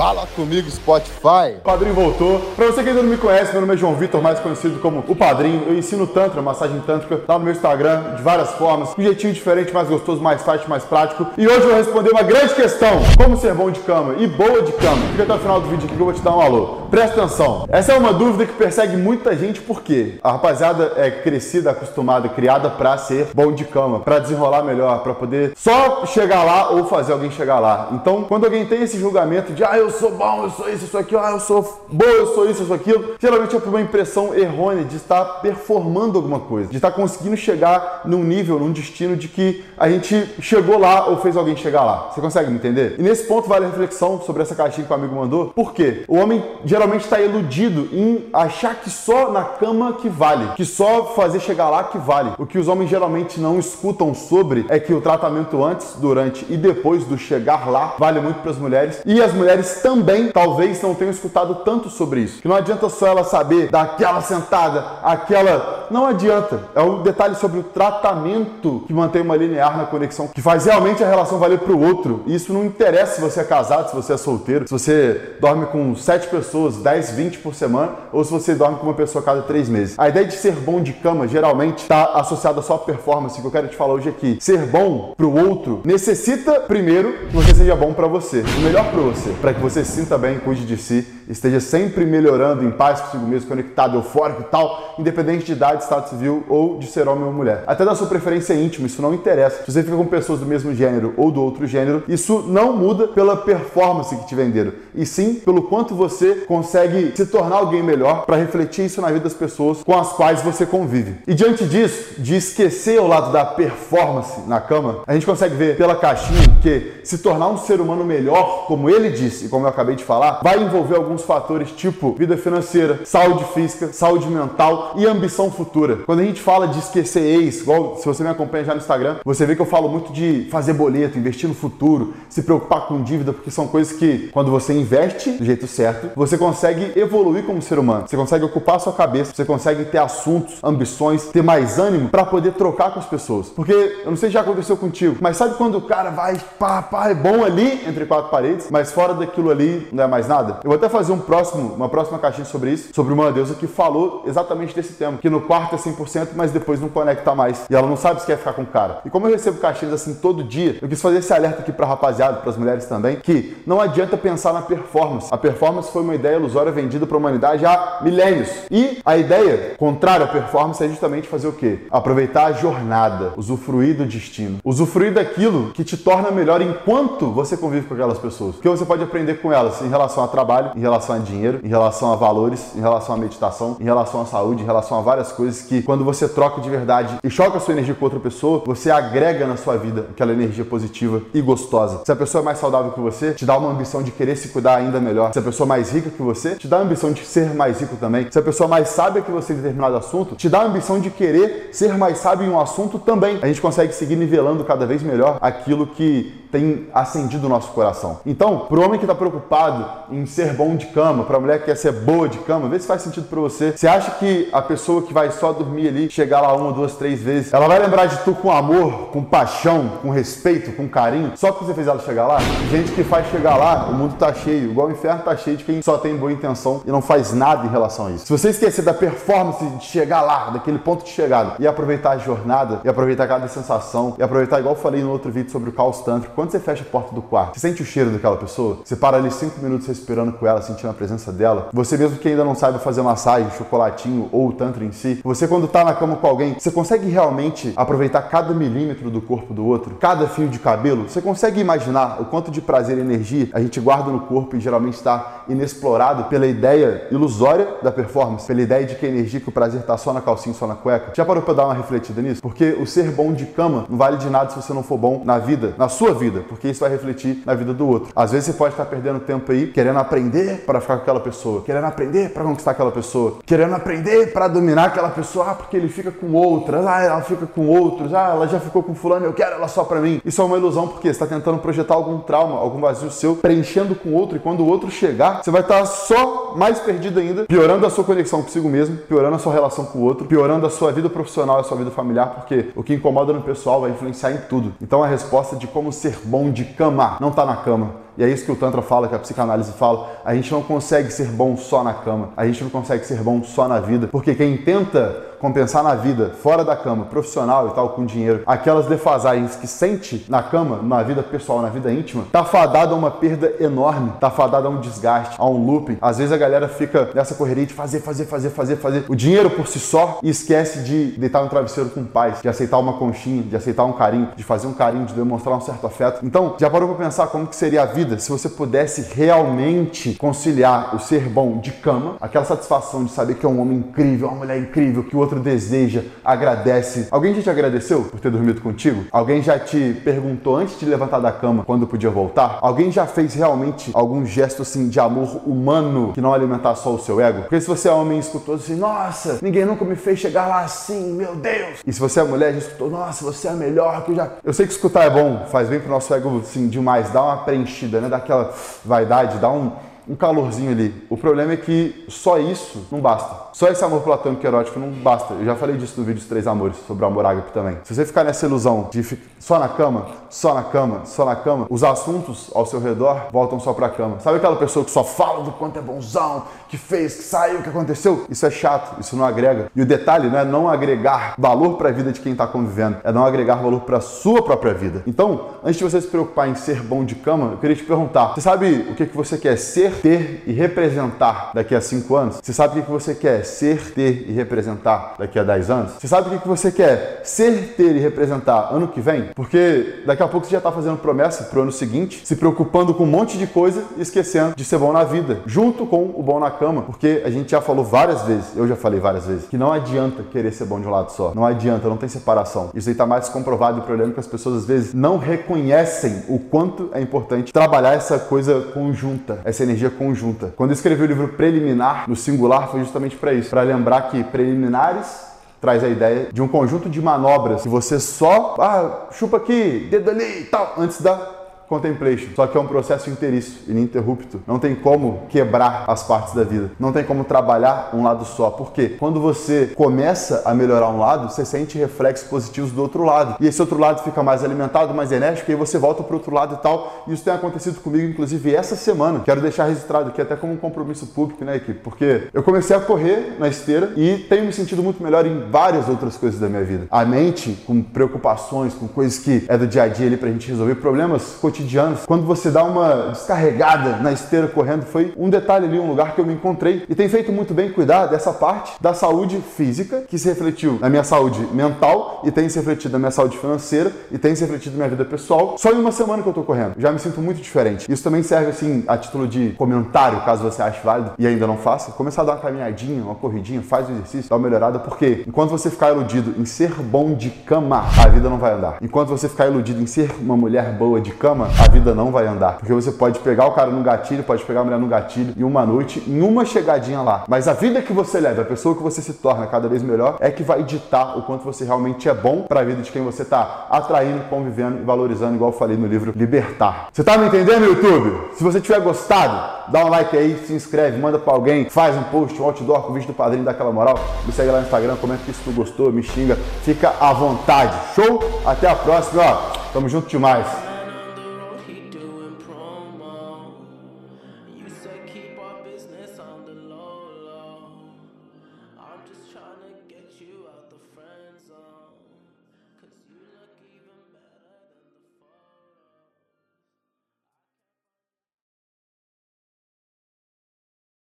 Fala comigo, Spotify. O Padrinho voltou. Pra você que ainda não me conhece, meu nome é João Vitor, mais conhecido como o Padrinho. Eu ensino Tantra, massagem tântrica, lá no meu Instagram, de várias formas. Um jeitinho diferente, mais gostoso, mais fácil, mais prático. E hoje eu vou responder uma grande questão: como ser bom de cama e boa de cama. Fica até o final do vídeo aqui que eu vou te dar um alô. Presta atenção. Essa é uma dúvida que persegue muita gente, por quê? A rapaziada é crescida, acostumada, criada pra ser bom de cama, pra desenrolar melhor, pra poder só chegar lá ou fazer alguém chegar lá. Então, quando alguém tem esse julgamento de, ah, eu sou bom, eu sou isso, eu sou aquilo, ah, eu sou bom, eu sou isso, eu sou aquilo, geralmente é por uma impressão errônea de estar performando alguma coisa, de estar conseguindo chegar num nível, num destino de que a gente chegou lá ou fez alguém chegar lá. Você consegue me entender? E nesse ponto vale a reflexão sobre essa caixinha que o amigo mandou. Por quê? O homem geralmente está iludido em achar que só na cama que vale, que só fazer chegar lá que vale. O que os homens geralmente não escutam sobre é que o tratamento antes, durante e depois do chegar lá vale muito para as mulheres. E as mulheres também talvez não tenham escutado tanto sobre isso. Que não adianta só ela saber daquela sentada, aquela. Não adianta. É o detalhe sobre o tratamento que mantém uma linear na conexão, que faz realmente a relação valer para o outro. E isso não interessa se você é casado, se você é solteiro, se você dorme com sete pessoas, 10, 20 por semana, ou se você dorme com uma pessoa a cada três meses. A ideia de ser bom de cama geralmente está associada só à performance, que eu quero te falar hoje aqui. Ser bom para o outro necessita, primeiro, que você seja bom para você. O melhor para você, para que você se sinta bem, cuide de si, esteja sempre melhorando, em paz consigo mesmo, conectado, eufórico e tal, independente de idade, estado civil ou de ser homem ou mulher. Até da sua preferência íntima, isso não interessa. Se você fica com pessoas do mesmo gênero ou do outro gênero, isso não muda pela performance que te venderam, e sim pelo quanto você consegue se tornar alguém melhor para refletir isso na vida das pessoas com as quais você convive. E diante disso, de esquecer o lado da performance na cama, a gente consegue ver pela caixinha que se tornar um ser humano melhor, como ele disse e como eu acabei de falar, vai envolver alguns fatores tipo vida financeira, saúde física, saúde mental e ambição futura. Quando a gente fala de esquecer ex, igual se você me acompanha já no Instagram, você vê que eu falo muito de fazer boleto, investir no futuro, se preocupar com dívida, porque são coisas que quando você investe do jeito certo, você consegue evoluir como ser humano. Você consegue ocupar sua cabeça, você consegue ter assuntos, ambições, ter mais ânimo para poder trocar com as pessoas. Porque eu não sei se já aconteceu contigo, mas sabe quando o cara vai, pá, pá, é bom ali entre quatro paredes, mas fora daquilo ali não é mais nada? Eu vou até fazer um próximo, uma próxima caixinha sobre isso, sobre uma deusa que falou exatamente desse tema, que no quarto é 100%, mas depois não conecta mais e ela não sabe se quer ficar com o cara. E como eu recebo caixinhas assim todo dia, eu quis fazer esse alerta aqui para rapaziada, para as mulheres também, que não adianta pensar na performance. A performance foi uma ideia ilusória vendida para a humanidade há milênios. E a ideia contrária à performance é justamente fazer o quê? Aproveitar a jornada, usufruir do destino, usufruir daquilo que te torna melhor enquanto você convive com aquelas pessoas. Porque você pode aprender com elas em relação a trabalho, em relação a dinheiro, em relação a valores, em relação à meditação, em relação à saúde, em relação a várias coisas que quando você troca de verdade e choca a sua energia com outra pessoa, você agrega na sua vida aquela energia positiva e gostosa. Se a pessoa é mais saudável que você, te dá uma ambição de querer se cuidar ainda melhor. Se a pessoa é mais rica que você, te dá a ambição de ser mais rico também. Se a pessoa é mais sábia que você em determinado assunto, te dá a ambição de querer ser mais sábio em um assunto também. A gente consegue seguir nivelando cada vez melhor aquilo que tem acendido o nosso coração. Então, para o homem que está preocupado em ser bom de cama, para a mulher que quer ser boa de cama, vê se faz sentido para você. Você acha que a pessoa que vai só dormir ali, chegar lá uma, duas, três vezes, ela vai lembrar de tu com amor, com paixão, com respeito, com carinho, só porque você fez ela chegar lá? Gente que faz chegar lá, o mundo tá cheio, igual o inferno tá cheio de quem só tem boa intenção e não faz nada em relação a isso. Se você esquecer da performance de chegar lá, daquele ponto de chegada, e aproveitar a jornada, e aproveitar cada sensação, e aproveitar, igual eu falei no outro vídeo sobre o caos tântrico, quando você fecha a porta do quarto, você sente o cheiro daquela pessoa? Você para ali cinco minutos respirando com ela, sentindo a presença dela. Você mesmo que ainda não sabe fazer massagem, chocolatinho ou tantra em si, você quando tá na cama com alguém, você consegue realmente aproveitar cada milímetro do corpo do outro, cada fio de cabelo? Você consegue imaginar o quanto de prazer e energia a gente guarda no corpo e geralmente está inexplorado pela ideia ilusória da performance, pela ideia de que a energia, que o prazer tá só na calcinha, só na cueca? Já parou pra dar uma refletida nisso? Porque o ser bom de cama não vale de nada se você não for bom na vida, na sua vida, porque isso vai refletir na vida do outro. Às vezes você pode estar perdendo tempo aí querendo aprender para ficar com aquela pessoa, querendo aprender para conquistar aquela pessoa, querendo aprender para dominar aquela pessoa, ah, porque ele fica com outras, ah, ela fica com outros, ah, ela já ficou com fulano, eu quero ela só para mim. Isso é uma ilusão porque você está tentando projetar algum trauma, algum vazio seu, preenchendo com outro e quando o outro chegar, você vai estar só mais perdido ainda, piorando a sua conexão consigo mesmo, piorando a sua relação com o outro, piorando a sua vida profissional e a sua vida familiar, porque o que incomoda no pessoal vai influenciar em tudo. Então a resposta de como ser bom de cama. Não tá na cama E é isso que o Tantra fala, que a psicanálise fala. A gente não consegue ser bom só na cama. A gente não consegue ser bom só na vida. Porque quem tenta compensar na vida, fora da cama, profissional e tal, com dinheiro, aquelas defasagens que sente na cama, na vida pessoal, na vida íntima, tá fadado a uma perda enorme, tá fadado a um desgaste, a um looping. Às vezes a galera fica nessa correria de fazer, fazer, fazer, fazer, fazer o dinheiro por si só e esquece de deitar no travesseiro com paz, de aceitar uma conchinha, de aceitar um carinho, de fazer um carinho, de demonstrar um certo afeto. Então, já parou para pensar como que seria a vida se você pudesse realmente conciliar o ser bom de cama, aquela satisfação de saber que é um homem incrível, uma mulher incrível, que o outro outro deseja, agradece. Alguém já te agradeceu por ter dormido contigo? Alguém já te perguntou antes de levantar da cama quando podia voltar? Alguém já fez realmente algum gesto assim de amor humano que não alimentar só o seu ego? Porque se você é homem e escutou assim, nossa, ninguém nunca me fez chegar lá assim, meu Deus. E se você é mulher, já escutou, nossa, você é a melhor que eu já. Eu sei que escutar é bom, faz bem pro nosso ego assim demais, dá uma preenchida, né? Dá aquela vaidade, dá um um calorzinho ali. O problema é que só isso não basta. Só esse amor platônico erótico não basta. Eu já falei disso no vídeo dos Três Amores, sobre o amor ágape também. Se você ficar nessa ilusão de ficar só na cama, só na cama, só na cama, os assuntos ao seu redor voltam só pra cama. Sabe aquela pessoa que só fala do quanto é bonzão, que fez, que saiu, que aconteceu? Isso é chato, isso não agrega. E o detalhe não é não agregar valor para a vida de quem está convivendo, é não agregar valor para sua própria vida. Então, antes de você se preocupar em ser bom de cama, eu queria te perguntar: você sabe o que, que você quer ser, ter e representar daqui a cinco anos? Você sabe o que, que você quer ser, ter e representar daqui a 10 anos? Você sabe o que você quer ser, ter e representar ano que vem? Porque daqui a pouco você já está fazendo promessa para o ano seguinte, se preocupando com um monte de coisa e esquecendo de ser bom na vida, junto com o bom na cama. Porque a gente já falou várias vezes, eu já falei várias vezes, que não adianta querer ser bom de um lado só. Não adianta, não tem separação. Isso aí está mais comprovado e o problema é que as pessoas às vezes não reconhecem o quanto é importante trabalhar essa coisa conjunta, essa energia conjunta. Quando eu escrevi o livro Preliminar, no singular, foi justamente para isso, para lembrar que preliminares traz a ideia de um conjunto de manobras que você só ah, chupa aqui, dedo ali e tal, antes da contemplation. Só que é um processo interício, ininterrupto. Não tem como quebrar as partes da vida. Não tem como trabalhar um lado só. Por quê? Quando você começa a melhorar um lado, você sente reflexos positivos do outro lado. E esse outro lado fica mais alimentado, mais enérgico, e aí você volta para o outro lado e tal. Isso tem acontecido comigo, inclusive, essa semana. Quero deixar registrado aqui até como um compromisso público, né, equipe? Porque eu comecei a correr na esteira e tenho me sentido muito melhor em várias outras coisas da minha vida. A mente, com preocupações, com coisas que é do dia a dia ali pra gente resolver, problemas cotidianos quando você dá uma descarregada na esteira correndo, foi um detalhe ali, um lugar que eu me encontrei e tem feito muito bem cuidar dessa parte da saúde física que se refletiu na minha saúde mental e tem se refletido na minha saúde financeira e tem se refletido na minha vida pessoal. Só em uma semana que eu tô correndo, já me sinto muito diferente. Isso também serve assim a título de comentário, caso você ache válido e ainda não faça, começar a dar uma caminhadinha, uma corridinha, faz o exercício, dá uma melhorada, porque enquanto você ficar iludido em ser bom de cama, a vida não vai andar. Enquanto você ficar iludido em ser uma mulher boa de cama, a vida não vai andar. Porque você pode pegar o cara no gatilho, pode pegar a mulher no gatilho em uma noite, em uma chegadinha lá. Mas a vida que você leva, a pessoa que você se torna cada vez melhor, é que vai ditar o quanto você realmente é bom para a vida de quem você está atraindo, convivendo e valorizando, igual eu falei no livro Libertar. Você tá me entendendo, YouTube? Se você tiver gostado, dá um like aí, se inscreve, manda para alguém, faz um post, um outdoor com o vídeo do padrinho daquela moral, me segue lá no Instagram, comenta que se tu gostou, me xinga, fica à vontade. Show? Até a próxima, ó. Tamo junto demais.